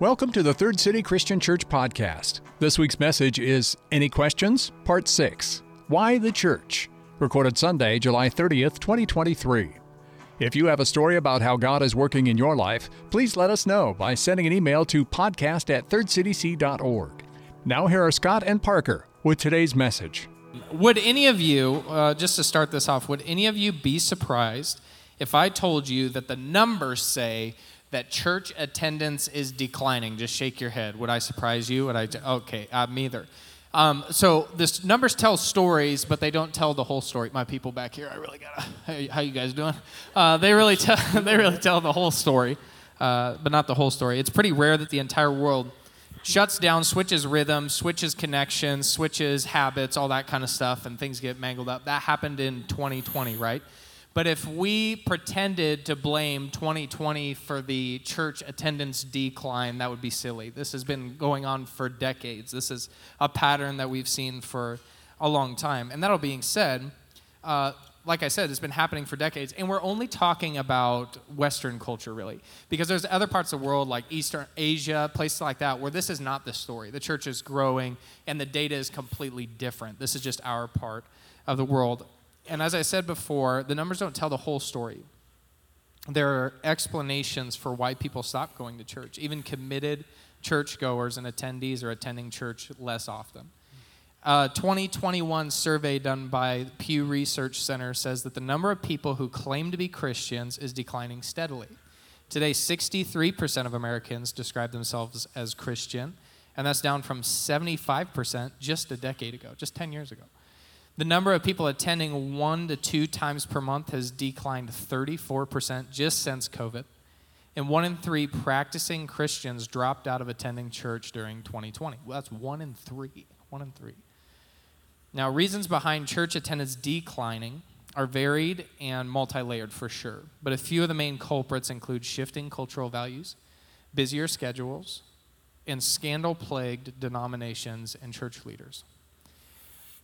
Welcome to the Third City Christian Church podcast. This week's message is Any Questions? Part 6 Why the Church? Recorded Sunday, July 30th, 2023. If you have a story about how God is working in your life, please let us know by sending an email to podcast at thirdcityc.org. Now, here are Scott and Parker with today's message. Would any of you, uh, just to start this off, would any of you be surprised if I told you that the numbers say that church attendance is declining. Just shake your head. Would I surprise you? Would I? Okay, uh, me either. Um, so this numbers tell stories, but they don't tell the whole story. My people back here, I really gotta. Hey, how you guys doing? Uh, they really tell. they really tell the whole story, uh, but not the whole story. It's pretty rare that the entire world shuts down, switches rhythm, switches connections, switches habits, all that kind of stuff, and things get mangled up. That happened in 2020, right? But if we pretended to blame 2020 for the church attendance decline, that would be silly. This has been going on for decades. This is a pattern that we've seen for a long time. And that all being said, uh, like I said, it's been happening for decades, and we're only talking about Western culture, really, because there's other parts of the world, like Eastern Asia, places like that, where this is not the story. The church is growing, and the data is completely different. This is just our part of the world and as I said before, the numbers don't tell the whole story. There are explanations for why people stop going to church. Even committed churchgoers and attendees are attending church less often. A 2021 survey done by Pew Research Center says that the number of people who claim to be Christians is declining steadily. Today, 63% of Americans describe themselves as Christian, and that's down from 75% just a decade ago, just 10 years ago. The number of people attending one to two times per month has declined 34% just since COVID. And one in three practicing Christians dropped out of attending church during 2020. Well, that's one in three. One in three. Now, reasons behind church attendance declining are varied and multi layered for sure. But a few of the main culprits include shifting cultural values, busier schedules, and scandal plagued denominations and church leaders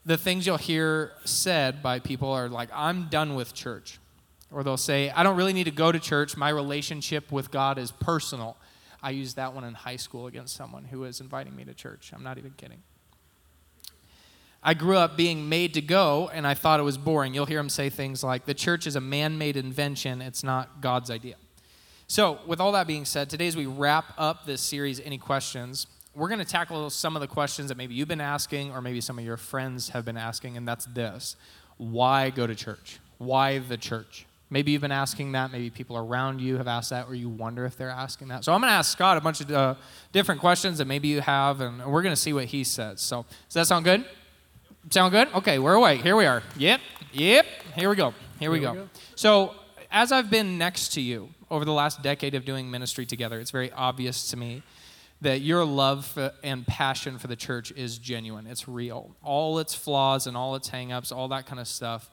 the things you'll hear said by people are like, I'm done with church. Or they'll say, I don't really need to go to church. My relationship with God is personal. I used that one in high school against someone who was inviting me to church. I'm not even kidding. I grew up being made to go, and I thought it was boring. You'll hear them say things like, the church is a man made invention, it's not God's idea. So, with all that being said, today as we wrap up this series, Any Questions, we're going to tackle some of the questions that maybe you've been asking or maybe some of your friends have been asking, and that's this Why go to church? Why the church? Maybe you've been asking that. Maybe people around you have asked that, or you wonder if they're asking that. So I'm going to ask Scott a bunch of uh, different questions that maybe you have, and we're going to see what he says. So does that sound good? Sound good? Okay, we're awake. Here we are. Yep, yep. Here we go. Here, we, go. we go. So as I've been next to you over the last decade of doing ministry together, it's very obvious to me that your love and passion for the church is genuine. It's real. All its flaws and all its hangups, all that kind of stuff,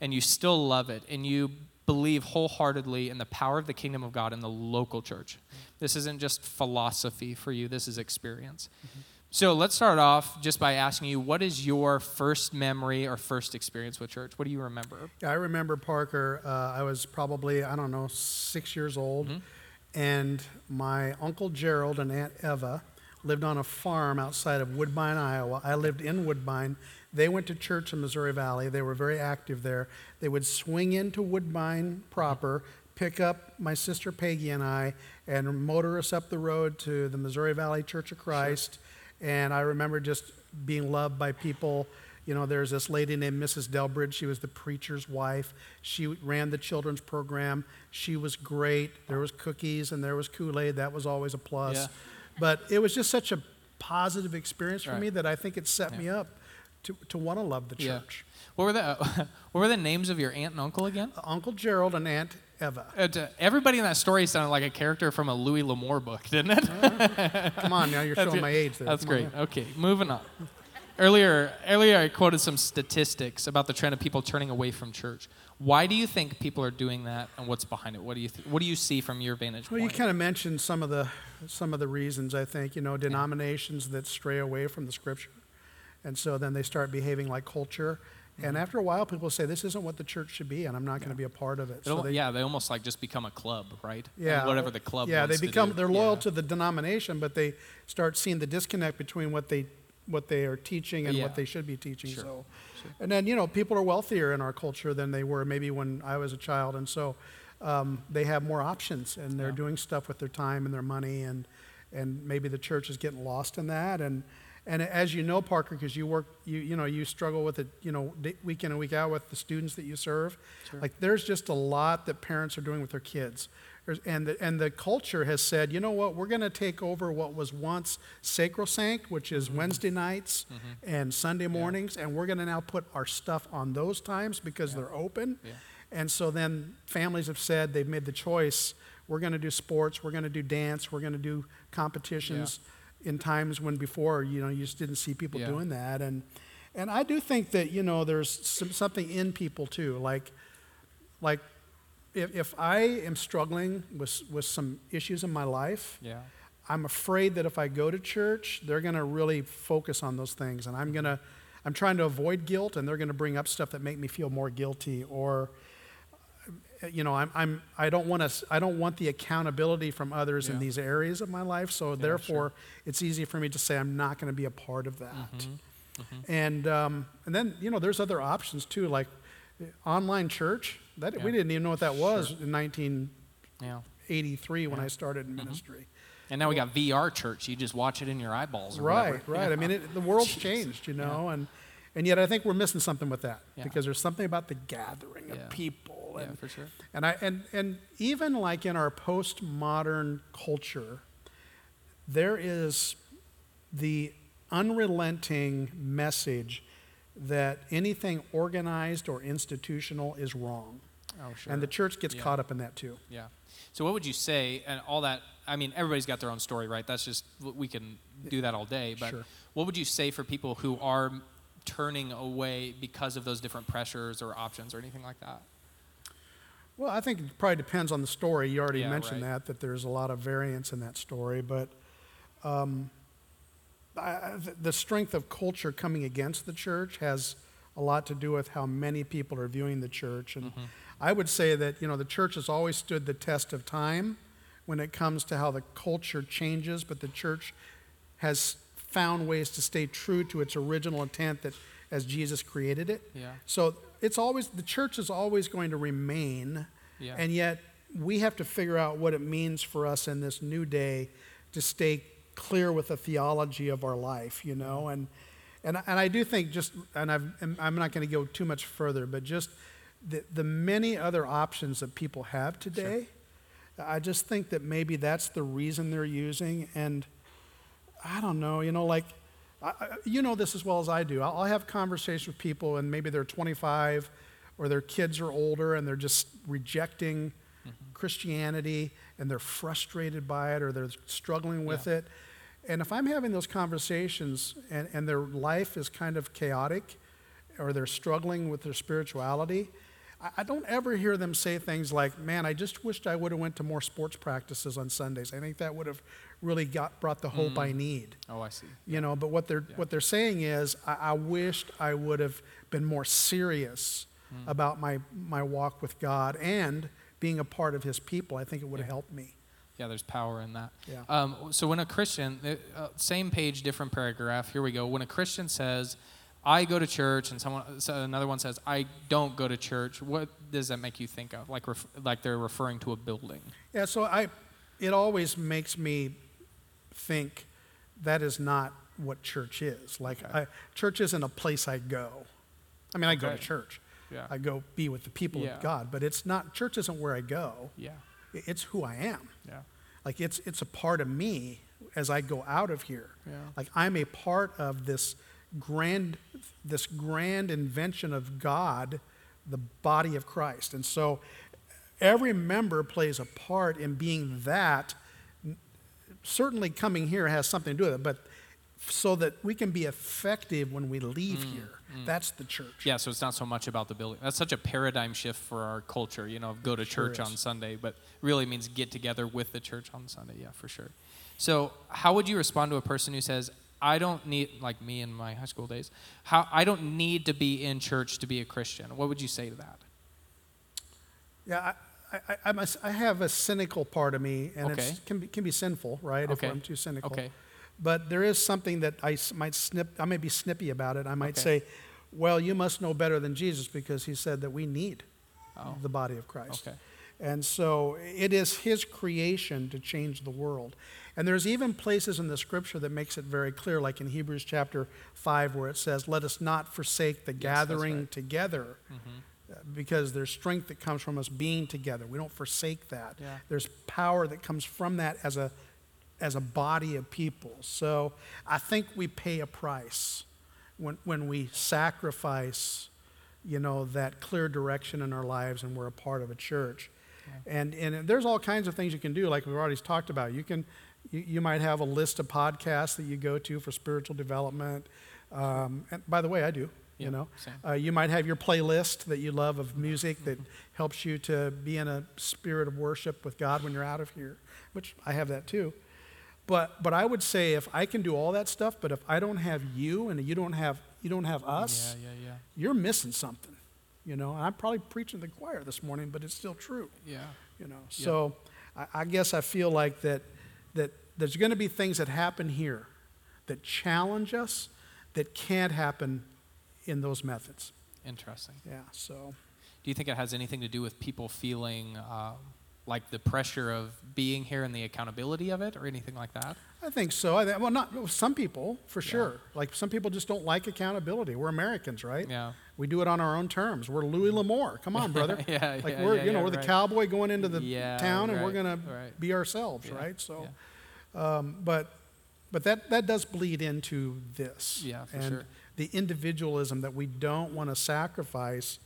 and you still love it and you believe wholeheartedly in the power of the kingdom of God in the local church. This isn't just philosophy for you, this is experience. Mm-hmm. So let's start off just by asking you what is your first memory or first experience with church? What do you remember? I remember Parker. Uh, I was probably, I don't know, six years old. Mm-hmm and my uncle Gerald and Aunt Eva lived on a farm outside of Woodbine, Iowa. I lived in Woodbine. They went to church in Missouri Valley. They were very active there. They would swing into Woodbine proper, pick up my sister Peggy and I, and motor us up the road to the Missouri Valley Church of Christ. Sure. And I remember just being loved by people you know, there's this lady named Mrs. Delbridge. She was the preacher's wife. She ran the children's program. She was great. There was cookies and there was Kool-Aid. That was always a plus. Yeah. But it was just such a positive experience for right. me that I think it set yeah. me up to, to want to love the church. Yeah. What were the What were the names of your aunt and uncle again? Uh, uncle Gerald and Aunt Eva. Uh, everybody in that story sounded like a character from a Louis L'Amour book, didn't it? Uh, come on, now you're showing my age there. That's come great. Okay, moving on. Earlier, earlier I quoted some statistics about the trend of people turning away from church. Why do you think people are doing that, and what's behind it? What do you th- What do you see from your vantage point? Well, you kind of mentioned some of the some of the reasons. I think you know denominations yeah. that stray away from the Scripture, and so then they start behaving like culture, And mm-hmm. after a while, people say, this isn't what the church should be, and I'm not going to be a part of it. It al- yeah, they almost like just become a club, right? And Yeah. whatever the club. Yeah, they become they're loyal Yeah. to the denomination, but they start seeing the disconnect between what they what they are teaching and Yeah. what they should be teaching. Sure, So, and then you know, people are wealthier in our culture than they were maybe when I was a child, and so um, they have more options, and they're Yeah. doing stuff with their time and their money, and and maybe the church is getting lost in that, and. And as you know, Parker, because you work, you you know, you struggle with it, you know, day- week in and week out with the students that you serve. Like, there's just a lot that parents are doing with their kids. And, the, and the culture has said, you know what, we're going to take over what was once sacrosanct, which is Mm-hmm. Wednesday nights and Sunday mornings, and we're going to now put our stuff on those times because they're open. Yeah. And so then families have said, they've made the choice, we're going to do sports, we're going to do dance, we're going to do competitions in times when before, you know, you just didn't see people Yeah. doing that. And, and I do think that, you know, there's some, something in people too, like, like if, if I am struggling with, with some issues in my life, Yeah. I'm afraid that if I go to church, they're going to really focus on those things. And I'm going to, I'm trying to avoid guilt, and they're going to bring up stuff that make me feel more guilty. Or, you know, I'm, I'm, I don't want to, I don't want the accountability from others in these areas of my life. So therefore, it's easy for me to say I'm not going to be a part of that. Mm-hmm. And, um, and then, you know, there's other options too, like uh, online church. That, We didn't even know what that was in 1983 Yeah. when I started Mm-hmm. in ministry. And now we got VR church. You just watch it in your eyeballs. Or Right, whatever. right. I mean, it, the world's changed, you know, and and yet I think we're missing something with that Yeah. because there's something about the gathering of Yeah. people, Yeah, for sure. and I and and even like in our postmodern culture, there is the unrelenting message that anything organized or institutional is wrong, Oh, sure. and the church gets Yeah. caught up in that too. Yeah. So what would you say, and all that? I mean, everybody's got their own story, right? That's just we can do that all day. But Sure. what would you say for people who are turning away because of those different pressures or options or anything like that? Well, I think it probably depends on the story. You already Yeah, mentioned right. that, that there's a lot of variance in that story. But um, I, the strength of culture coming against the church has a lot to do with how many people are viewing the church. And Mm-hmm. I would say that, you know, the church has always stood the test of time when it comes to how the culture changes, but the church has found ways to stay true to its original intent that as Jesus created it. Yeah. So it's always the church is always going to remain, Yeah. and yet we have to figure out what it means for us in this new day to stay clear with the theology of our life, you know, and and and I do think just and I've, I'm not going to go too much further, but just the the many other options that people have today. I just think that maybe that's the reason they're using, and I don't know, you know, like, I, you know this as well as I do. I'll, I'll have conversations with people, and maybe they're 25 or their kids are older and they're just rejecting mm-hmm. Christianity and they're frustrated by it or they're struggling with it. And if I'm having those conversations and, and their life is kind of chaotic or they're struggling with their spirituality, I, I don't ever hear them say things like, man, I just wished I would have went to more sports practices on Sundays. I think that would have really got, brought the hope I need Oh, I see. you know but what they're what they're saying is I, I wished i would have been more serious Hmm. about my my walk with god and being a part of his people i think it would have helped me Yeah, there's power in that. Yeah. Um, so when a Christian, uh, same page, different paragraph. Here we go. When a Christian says, "I go to church," and someone, so another one says, "I don't go to church," what does that make you think of? Like, ref, like they're referring to a building. yeah so i it always makes me think that is not what church is like Okay. I, church isn't a place i go i mean i go to church Yeah. i go be with the people Yeah. of god but it's not church isn't where i go Yeah. It's who i am Yeah. Like it's it's a part of me as I go out of here. Yeah. Like I'm a part of this grand this grand invention of God, the body of Christ. And so every member plays a part in being that. Certainly coming here has something to do with it, but so that we can be effective when we leave mm, here. Mm. That's the church. Yeah, so it's not so much about the building. That's such a paradigm shift for our culture, you know, go to Sure church is. on Sunday, but really means get together with the church on Sunday. Yeah, for sure. So, how would you respond to a person who says, I don't need, like me in my high school days, how I don't need to be in church to be a Christian. What would you say to that? Yeah, I, I, I'm a, I have a cynical part of me, and Okay. it can be, can be sinful, right? Okay. If I'm too cynical. Okay. But there is something that I might snip. I may be snippy about it. I might Okay. say, "Well, you must know better than Jesus because he said that we need Oh. the body of Christ." Okay. And so it is his creation to change the world. And there's even places in the scripture that makes it very clear, like in Hebrews chapter 5, where it says, Let us not forsake the that's gathering right. Mm-hmm. together, uh, because there's strength that comes from us being together. We don't forsake that. Yeah. There's power that comes from that as a, as a body of people. So I think we pay a price when, when we sacrifice you know, that clear direction in our lives and we're a part of a church. And, and there's all kinds of things you can do, like we've already talked about. You can, you, you might have a list of podcasts that you go to for spiritual development. Um, and by the way, I do. Yeah, You know, uh, you might have your playlist that you love of music that helps you to be in a spirit of worship with God when you're out of here, which I have that too. But but I would say if I can do all that stuff, but if I don't have you and you don't have you don't have us, Yeah, yeah, yeah. you're missing something. You know, and I'm probably preaching to the choir this morning, but it's still true. yeah. You know, so I, I guess I feel like that that there's going to be things that happen here that challenge us that can't happen in those methods. Interesting. Yeah. So Do you think it has anything to do with people feeling um, like the pressure of being here and the accountability of it, or anything like that? I think so. I think, well, not some people for sure. Like some people just don't like accountability. We're Americans, right? Yeah. We do it on our own terms. We're Louis L'Amour. Come on, brother. Yeah, like yeah, we're yeah, you know yeah, we're the cowboy going into the Yeah, town, and we're gonna right. be ourselves, Yeah, right? So, yeah. um, but but that that does bleed into this. Yeah, for and sure. The individualism that we don't want to sacrifice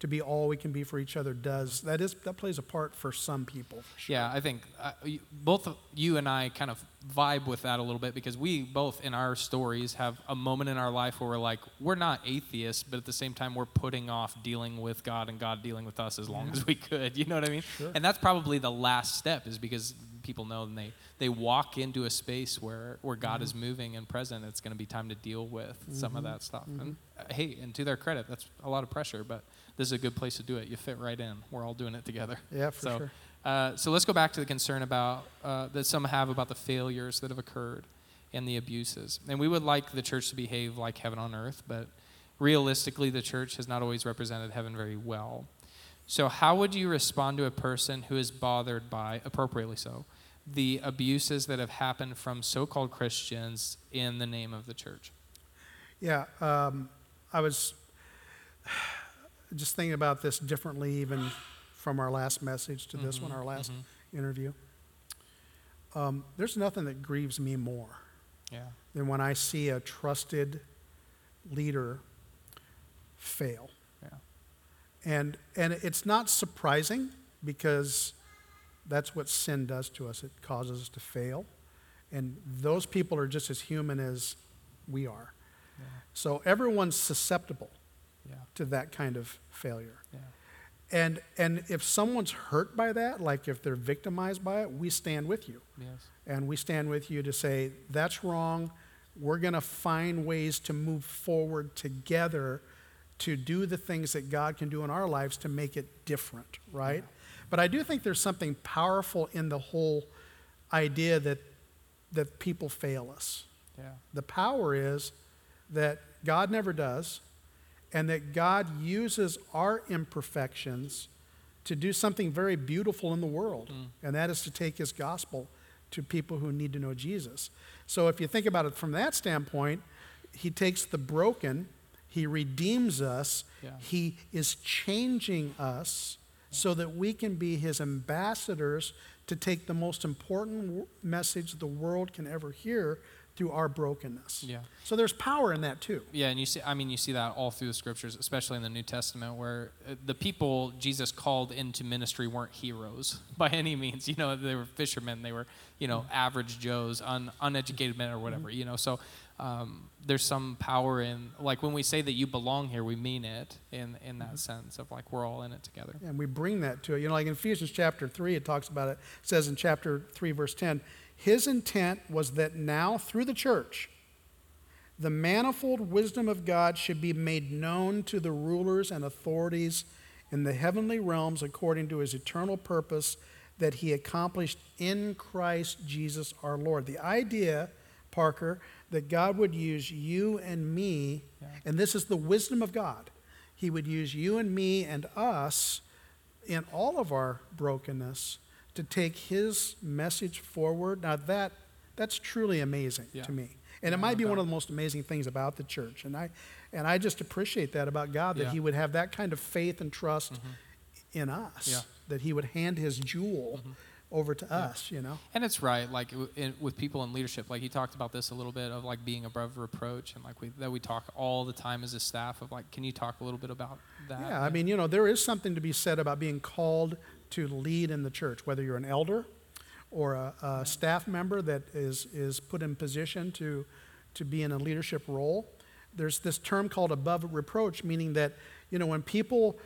to be all we can be for each other does that is that plays a part for some people. For sure. Yeah, I think uh, both you and I kind of vibe with that a little bit because we both in our stories have a moment in our life where we're like, we're not atheists, but at the same time, we're putting off dealing with God and God dealing with us as long as we could. You know what I mean? Sure. And that's probably the last step is because people know and they, they walk into a space where, where God is moving and present, it's going to be time to deal with some of that stuff. And uh, hey, and to their credit, that's a lot of pressure, but this is a good place to do it. You fit right in. We're all doing it together. Yeah, for so, sure. uh, so let's go back to the concern about uh, that some have about the failures that have occurred and the abuses. And we would like the church to behave like heaven on earth, but realistically, the church has not always represented heaven very well. So, how would you respond to a person who is bothered by, appropriately so, the abuses that have happened from so called Christians in the name of the church? Yeah, um, I was just thinking about this differently, even from our last message to this one, our last interview. Um, there's nothing that grieves me more Yeah. than when I see a trusted leader fail. Yeah. And, and it's not surprising because that's what sin does to us. It causes us to fail. And those people are just as human as we are. So everyone's susceptible Yeah. to that kind of failure. Yeah. And, and if someone's hurt by that, like if they're victimized by it, we stand with you. Yes. And we stand with you to say, that's wrong. We're going to find ways to move forward together to do the things that God can do in our lives to make it different, right? But I do think there's something powerful in the whole idea that, that people fail us. Yeah. The power is that God never does, and that God uses our imperfections to do something very beautiful in the world, mm. and that is to take his gospel to people who need to know Jesus. So if you think about it from that standpoint, he takes the broken, he redeems us, Yeah. he is changing us so that we can be his ambassadors to take the most important message the world can ever hear through our brokenness. Yeah. So there's power in that too. Yeah, and you see, I mean, you see that all through the scriptures, especially in the New Testament, where uh, the people Jesus called into ministry weren't heroes by any means. You know, they were fishermen, they were, you know, average Joes, un, uneducated men or whatever. You know, so um, there's some power in, like, when we say that you belong here, we mean it in in that sense of like we're all in it together. And we bring that to it. You know, like in Ephesians chapter 3, it talks about it. It says in chapter 3, verse 10, his intent was that now through the church, The manifold wisdom of God should be made known to the rulers and authorities in the heavenly realms according to his eternal purpose that he accomplished in Christ Jesus our Lord. The idea, Parker, that God would use you and me, yeah. and this is the wisdom of God, he would use you and me and us in all of our brokenness to take his message forward. Now that that's truly amazing yeah. to me. And it might be one of the most amazing things about the church. And I, and I just appreciate that about God, that yeah. He would have that kind of faith and trust mm-hmm. in us, yeah. that He would hand His jewel mm-hmm. over to us, you know? And it's right, like in, with people in leadership, like he talked about this a little bit of like being above reproach, and like we, that we talk all the time as a staff of like, can you talk a little bit about that? Yeah, I mean, you know, there is something to be said about being called to lead in the church, whether you're an elder or a, a staff member that is, is put in position to, to be in a leadership role. There's this term called above reproach, meaning that, you know, when people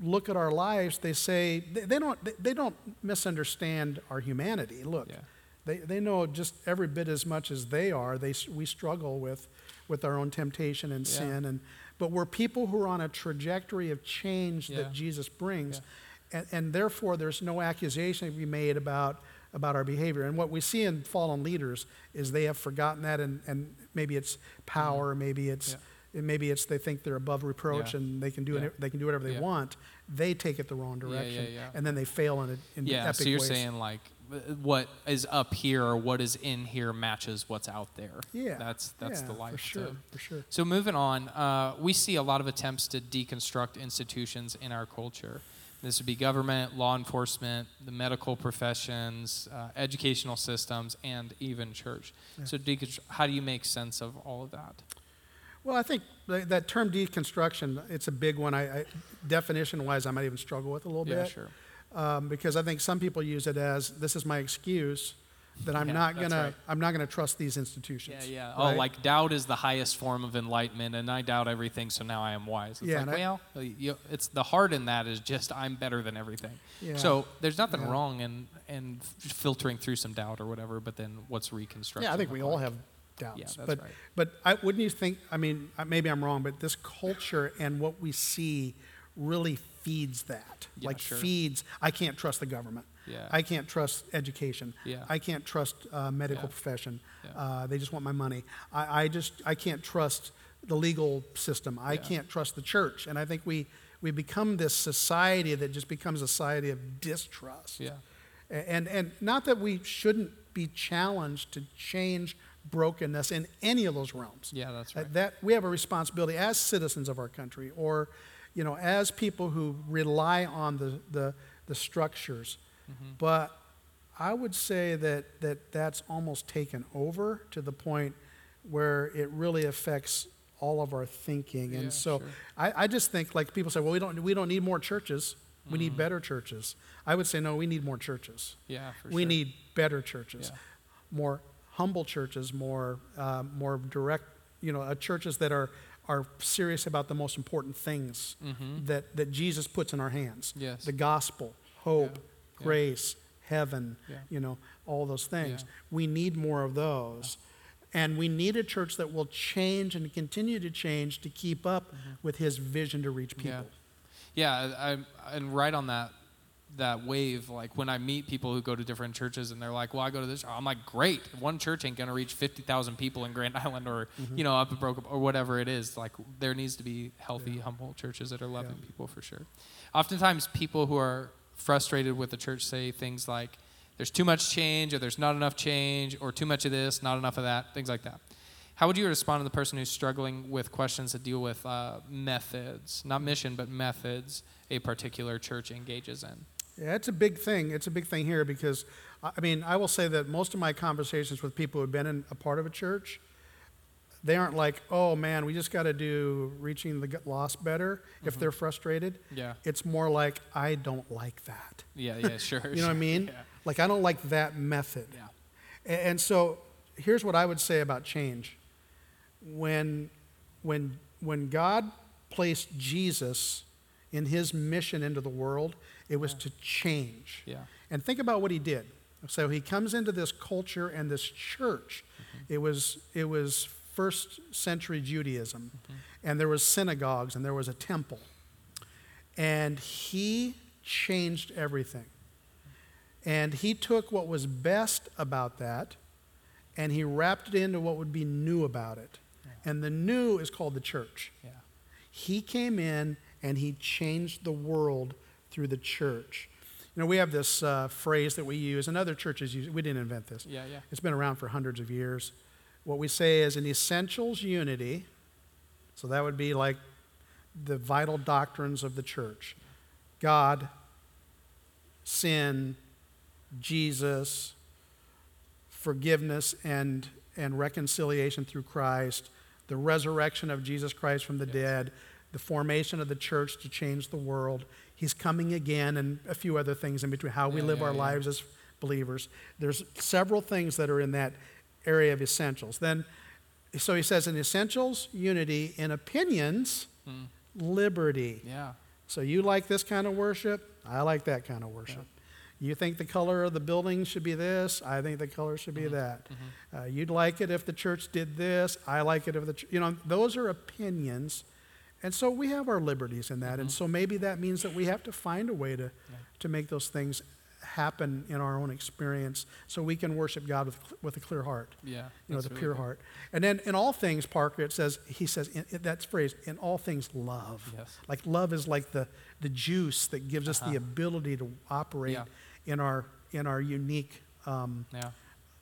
look at our lives, they say, they, they don't, they don't misunderstand our humanity. Look, yeah. they, they know just every bit as much as they are. They, we struggle with, with our own temptation and yeah. sin. And, but we're people who are on a trajectory of change yeah. that Jesus brings. And, and therefore, there's no accusation to be made about about our behavior. And what we see in fallen leaders is they have forgotten that, and, and maybe it's power, mm-hmm. maybe it's yeah. maybe it's they think they're above reproach yeah. and they can do yeah. it, they can do whatever they want. They take it the wrong direction, and then they fail in it in yeah. epic so you're ways. saying like what is up here or what is in here matches what's out there. Yeah, that's that's the life. For sure, too. for sure. So moving on, uh, we see a lot of attempts to deconstruct institutions in our culture. This would be government, law enforcement, the medical professions, uh, educational systems, and even church. Yeah. So, how do you make sense of all of that? Well, I think that term deconstruction, it's a big one. I, I definition-wise, I might even struggle with a little yeah, bit. Sure. Um, because I think some people use it as this is my excuse that I'm yeah, not gonna right. I'm not gonna trust these institutions. Yeah, yeah. Oh, right? Like doubt is the highest form of enlightenment, and I doubt everything, so now I am wise. It's yeah, like, well, I, you, it's the heart in that is just I'm better than everything. Yeah. So there's nothing yeah. wrong in in filtering through some doubt or whatever, but then what's reconstruction? Yeah, I think we all have doubts. Yeah, that's but right. but I, wouldn't you think? I mean, maybe I'm wrong, but this culture and what we see really feeds that. Yeah, like sure. feeds. I can't trust the government. Yeah. I can't trust education. Yeah. I can't trust uh, medical yeah. profession. Yeah. Uh, they just want my money. I, I, just I can't trust the legal system. I can't trust the church. And I think we we become this society that just becomes a society of distrust. Yeah. And and not that we shouldn't be challenged to change brokenness in any of those realms. Yeah, that's right. That we have a responsibility as citizens of our country, or you know, as people who rely on the the, the structures Mm-hmm. But I would say that, that that's almost taken over to the point where it really affects all of our thinking. And yeah, so sure. I, I just think, like people say, well, we don't, we don't need more churches. We mm need better churches. I would say, no, we need more churches. Yeah, we sure. need better churches, yeah. more humble churches, more, uh, more direct, you know, uh, churches that are, are serious about the most important things mm-hmm. that, that Jesus puts in our hands yes. the gospel, hope, grace, heaven, you know, all those things. We need more of those. And we need a church that will change and continue to change to keep up mm-hmm. with his vision to reach people. Yeah, yeah I, and right on that that wave, like when I meet people who go to different churches and they're like, well, I go to this, I'm like, great. One church ain't going to reach 50,000 people in Grand Island or, mm-hmm. you know, up at Broke or whatever it is. Like there needs to be healthy, yeah. humble churches that are loving yeah. people for sure. Oftentimes people who are frustrated with the church say things like, there's too much change, or there's not enough change, or too much of this, not enough of that, things like that. How would you respond to the person who's struggling with questions that deal with uh, methods, not mission, but methods a particular church engages in? Yeah, it's a big thing. It's a big thing here because, I mean, I will say that most of my conversations with people who have been in a part of a church, they aren't like, oh man, we just got to do reaching the lost better mm-hmm. if they're frustrated. Yeah. It's more like, I don't like that. Yeah, yeah, sure. you know what I mean? Yeah. Like, I don't like that method. Yeah. And, and so here's what I would say about change. When, when, when God placed Jesus in his mission into the world, it was yeah. to change. Yeah. And think about what he did. So he comes into this culture and this church. Mm-hmm. It was it was first century Judaism, and there was synagogues and there was a temple. And he changed everything. And he took what was best about that and he wrapped it into what would be new about it. And the new is called the church. Yeah. He came in and he changed the world through the church. You know, we have this uh, phrase that we use, and other churches use. We didn't invent this. Yeah, yeah. It's been around for hundreds of years. What we say is an essentials unity. So that would be like the vital doctrines of the church God, sin, Jesus, forgiveness and, and reconciliation through Christ, the resurrection of Jesus Christ from the Yes. dead, the formation of the church to change the world. He's coming again, and a few other things in between how we Yeah, live yeah, our yeah. lives as believers. There's several things that are in that area of essentials. Then, so he says in essentials, unity, in opinions, Mm. liberty. Yeah. So you like this kind of worship? I like that kind of worship. You think the color of the building should be this? I think the color should Mm-hmm. be that. Uh, you'd like it if the church did this. I like it if the ch-. you know those are opinions, and so we have our liberties in that. Mm-hmm. And so maybe that means that we have to find a way to to make those things happen in our own experience, so we can worship God with with a clear heart Yeah. you know, the really pure heart. And then in all things, Parker, it says, he says, in, in that phrase, in all things, love. Yes. Like love is like the, the juice that gives us Uh-huh. the ability to operate Yeah. in, our, in our unique um, Yeah.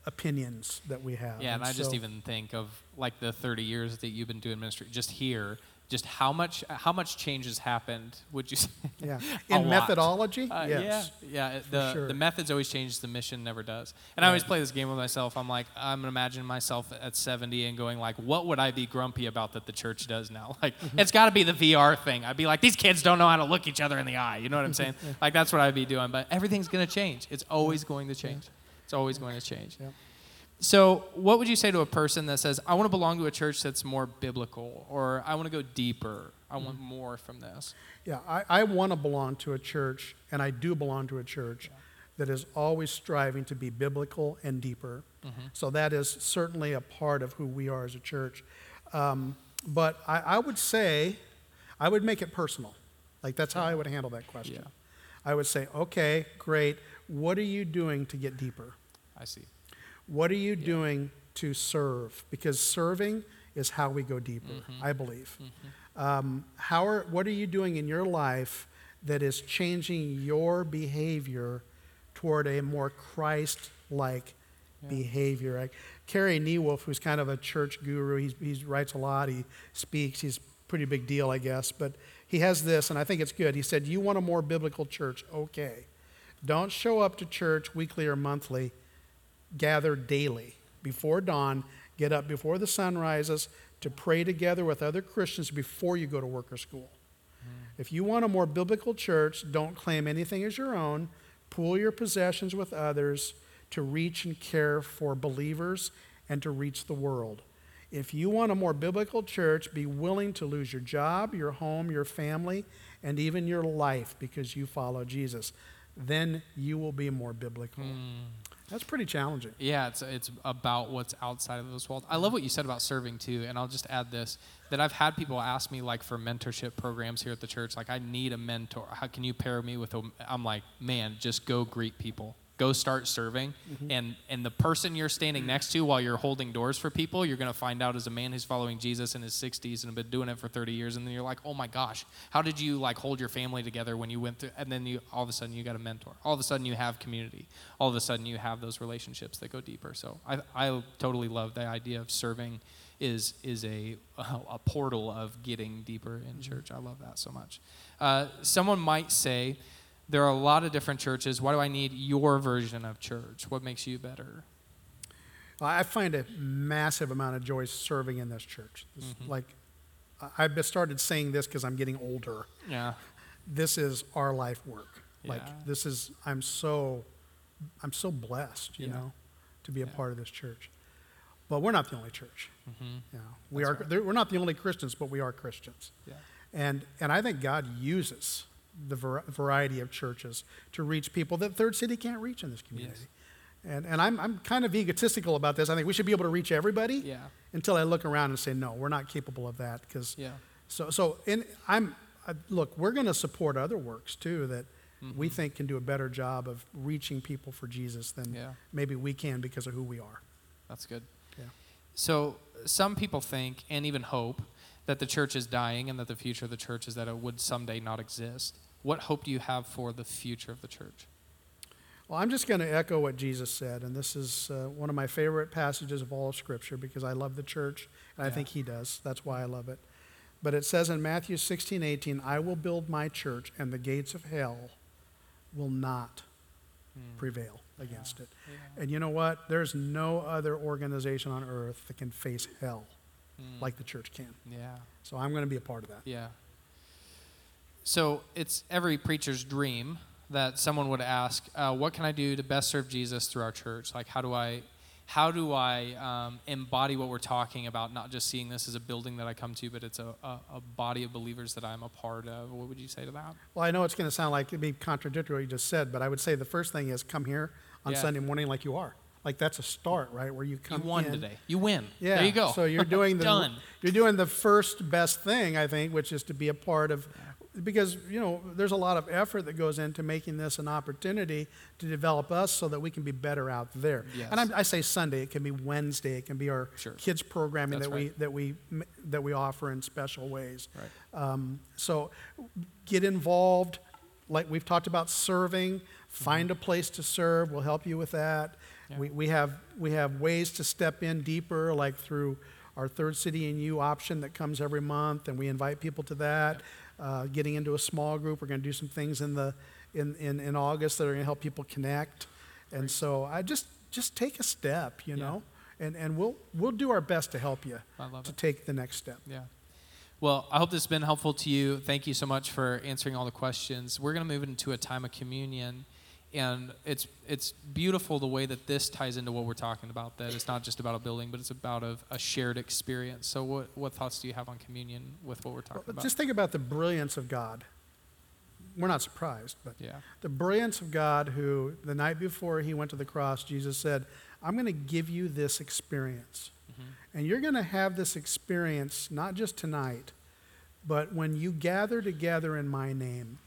opinions that we have. Yeah, and I just even think of like the 30 years that you've been doing ministry, just here, just how much how much change has happened? Would you say? Yeah. In methodology, Uh, yes. Yeah, yeah. The sure. the methods always change. The mission never does. And I always play this game with myself. I'm like, I'm imagining myself at 70 and going like, what would I be grumpy about that the church does now? Like, Mm-hmm. it's got to be the VR thing. I'd be like, these kids don't know how to look each other in the eye. You know what I'm saying? like that's what I'd be doing. But everything's gonna change. It's always going to change. It's always going to change. So, what would you say to a person that says, I want to belong to a church that's more biblical, or I want to go deeper, I Mm-hmm. want more from this? Yeah, I, I want to belong to a church, and I do belong to a church that is always striving to be biblical and deeper. So that is certainly a part of who we are as a church. Um, but I, I would say, I would make it personal. Like that's how I would handle that question. Yeah. I would say, okay, great. What are you doing to get deeper? I see. What are you doing to serve? Because serving is how we go deeper, I believe. Um, how are, what are you doing in your life that is changing your behavior toward a more Christ like behavior? Like Carey Nieuwhof, who's kind of a church guru, he's, he writes a lot, he speaks, he's a pretty big deal, I guess, but he has this, and I think it's good. He said, You want a more biblical church? Okay. Don't show up to church weekly or monthly gather daily before dawn, get up before the sun rises to pray together with other Christians before you go to work or school. Hmm. If you want a more biblical church, don't claim anything as your own. Pool your possessions with others to reach and care for believers and to reach the world. If you want a more biblical church, be willing to lose your job, your home, your family, and even your life because you follow Jesus. Then you will be more biblical. Hmm. That's pretty challenging. Yeah, it's it's about what's outside of those walls. I love what you said about serving too, and I'll just add this: that I've had people ask me like for mentorship programs here at the church, like I need a mentor. How can you pair me with a? I'm like, man, just go greet people, go start serving, mm-hmm. and and the person you're standing mm. next to while you're holding doors for people, you're gonna find out is a man who's following Jesus in his 60s and been doing it for 30 years, and then you're like, oh my gosh, how did you like hold your family together when you went through? And then you all of a sudden you got a mentor. All of a sudden you have community. All of a sudden you have those relationships that go deeper. So I I totally love the idea of serving is is a a portal of getting deeper in mm-hmm. church. I love that so much. Uh, someone might say. There are a lot of different churches. Why do I need your version of church? What makes you better? I find a massive amount of joy serving in this church. This, Mm-hmm. Like, I- I've started saying this because I'm getting older. Yeah. This is our life work. Like, Yeah. this is, I'm so, I'm so blessed, you Yeah. know, to be a Yeah. part of this church. But we're not the only church. Mm-hmm. You know, we That's are, right. we're not the only Christians, but we are Christians. Yeah. And, and I think God uses the var- variety of churches to reach people that Third City can't reach in this community. And, and I'm, I'm kind of egotistical about this. I think we should be able to reach everybody Yeah. until I look around and say, no, we're not capable of that. Because Yeah. so, so in, I'm, uh, look, we're going to support other works too that Mm-hmm. we think can do a better job of reaching people for Jesus than Yeah. maybe we can because of who we are. That's good. Yeah. So some people think and even hope that the church is dying and that the future of the church is that it would someday not exist. What hope do you have for the future of the church? Well, I'm just going to echo what Jesus said, and this is uh, one of my favorite passages of all of Scripture because I love the church, and I think he does. That's why I love it. But it says in Matthew 16, 18, I will build my church, and the gates of hell will not prevail against it. And you know what? There's no other organization on earth that can face hell like the church can. Yeah. So I'm going to be a part of that. Yeah. So it's every preacher's dream that someone would ask, uh, "What can I do to best serve Jesus through our church? Like, how do I, how do I um, embody what we're talking about? Not just seeing this as a building that I come to, but it's a, a, a body of believers that I'm a part of. What would you say to that? Well, I know it's going to sound like it'd be contradictory what you just said, but I would say the first thing is come here on Yeah. Sunday morning like you are. Like that's a start, right? Where you come. You won in. today. You win. Yeah. There you go. So you're doing the done. you're doing the first best thing, I think, which is to be a part of because you know there's a lot of effort that goes into making this an opportunity to develop us so that we can be better out there. Yes. And I'm, I say Sunday, it can be Wednesday, it can be our Sure. kids programming That's that right. we that we that we offer in special ways. Right. Um, so get involved. Like we've talked about serving, find a place to serve. We'll help you with that. Yeah. We, we, have, we have ways to step in deeper, like through our Third City and You option that comes every month, and we invite people to that. Uh, getting into a small group, we're going to do some things in, the, in, in, in August that are going to help people connect. And so I just, just take a step, you Yeah. know, and, and we'll, we'll do our best to help you I love to it. take the next step. Yeah. Well, I hope this has been helpful to you. Thank you so much for answering all the questions. We're going to move into a time of communion. And it's, it's beautiful the way that this ties into what we're talking about, that it's not just about a building, but it's about a, a shared experience. So, what, what thoughts do you have on communion with what we're talking Well, about? Just think about the brilliance of God. We're not surprised, but yeah. the brilliance of God, who the night before he went to the cross, Jesus said, I'm going to give you this experience. Mm-hmm. And you're going to have this experience not just tonight, but when you gather together in my name.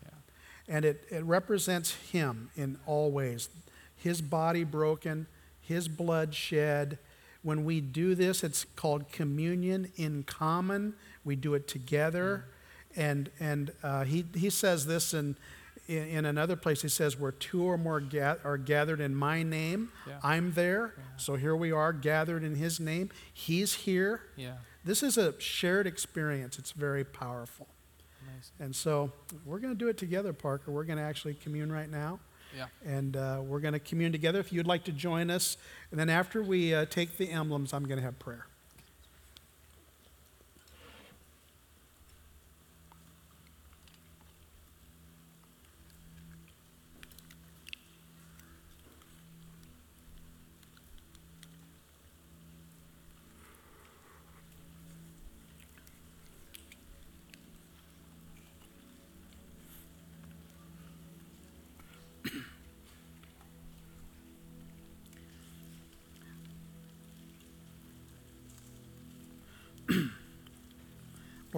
Yeah. And it, it represents him in all ways his body broken, his blood shed. When we do this, it's called communion in common. We do it together. And, and uh, he, he says this in, in, in another place. He says, Where two or more ga- are gathered in my name, Yeah. I'm there. So here we are gathered in his name. He's here. Yeah. This is a shared experience. It's very powerful. Amazing. And so we're going to do it together, Parker. We're going to actually commune right now. Yeah. And uh, we're going to commune together if you'd like to join us. And then after we uh, take the emblems, I'm going to have prayer.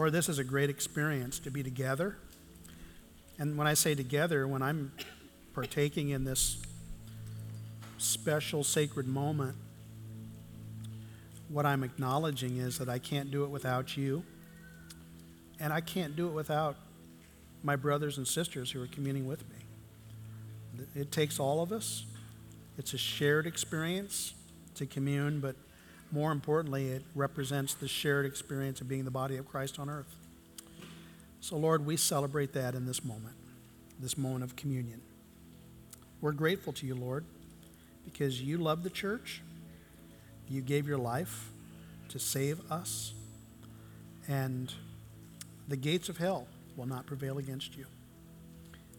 This is a great experience to be together. And when I say together, when I'm partaking in this special sacred moment, what I'm acknowledging is that I can't do it without you. And I can't do it without my brothers and sisters who are communing with me. It takes all of us. It's a shared experience to commune, but more importantly, it represents the shared experience of being the body of Christ on earth. So, Lord, we celebrate that in this moment, this moment of communion. We're grateful to you, Lord, because you love the church. You gave your life to save us, and the gates of hell will not prevail against you.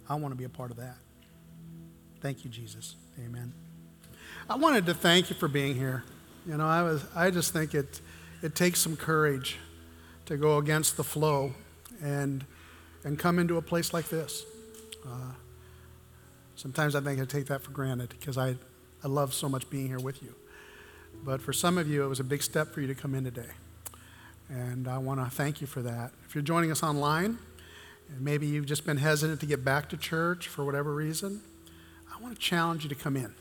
I want to be a part of that. Thank you, Jesus. Amen. I wanted to thank you for being here. You know, I was I just think it it takes some courage to go against the flow and and come into a place like this. Uh, sometimes I think I take that for granted because I I love so much being here with you. But for some of you, it was a big step for you to come in today. And I want to thank you for that. If you're joining us online, and maybe you've just been hesitant to get back to church for whatever reason, I want to challenge you to come in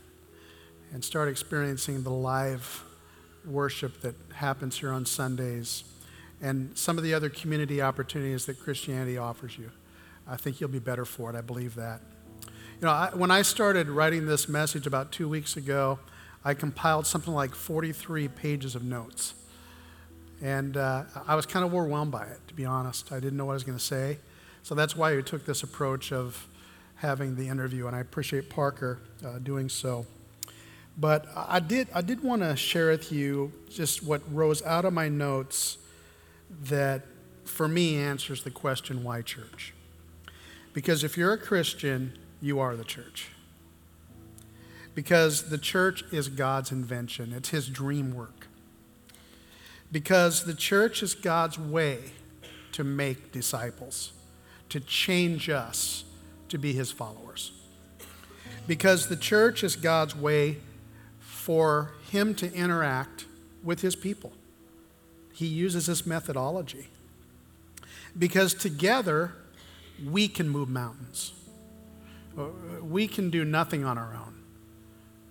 and start experiencing the live worship that happens here on Sundays and some of the other community opportunities that Christianity offers you. I think you'll be better for it. I believe that. You know, I, when I started writing this message about two weeks ago, I compiled something like 43 pages of notes. And uh, I was kind of overwhelmed by it, to be honest. I didn't know what I was going to say. So that's why we took this approach of having the interview, and I appreciate Parker uh, doing so. But I did, I did want to share with you just what rose out of my notes that, for me, answers the question why church? Because if you're a Christian, you are the church. Because the church is God's invention, it's His dream work. Because the church is God's way to make disciples, to change us to be His followers. Because the church is God's way for Him to interact with His people. He uses this methodology. Because together, we can move mountains. We can do nothing on our own.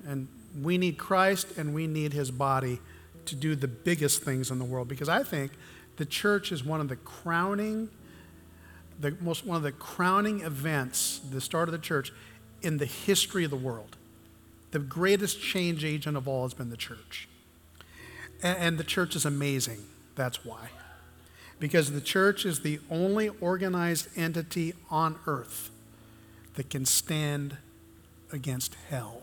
And we need Christ and we need his body to do the biggest things in the world because I think the church is one of the crowning the most one of the crowning events, the start of the church in the history of the world. The greatest change agent of all has been the church. And, and the church is amazing. That's why. Because the church is the only organized entity on earth that can stand against hell.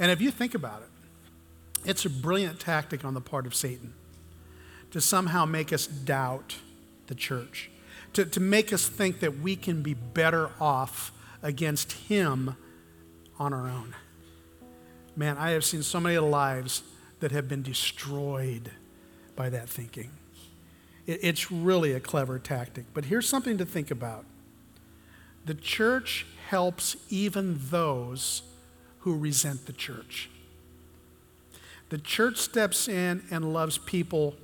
And if you think about it, it's a brilliant tactic on the part of Satan to somehow make us doubt the church, to, to make us think that we can be better off against him on our own. Man, I have seen so many lives that have been destroyed by that thinking. It, it's really a clever tactic. But here's something to think about the church helps even those who resent the church. The church steps in and loves people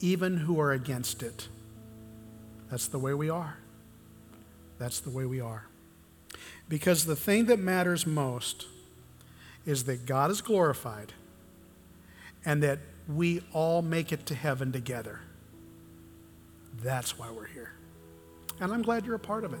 even who are against it. That's the way we are. That's the way we are. Because the thing that matters most is that God is glorified and that we all make it to heaven together. That's why we're here. And I'm glad you're a part of it.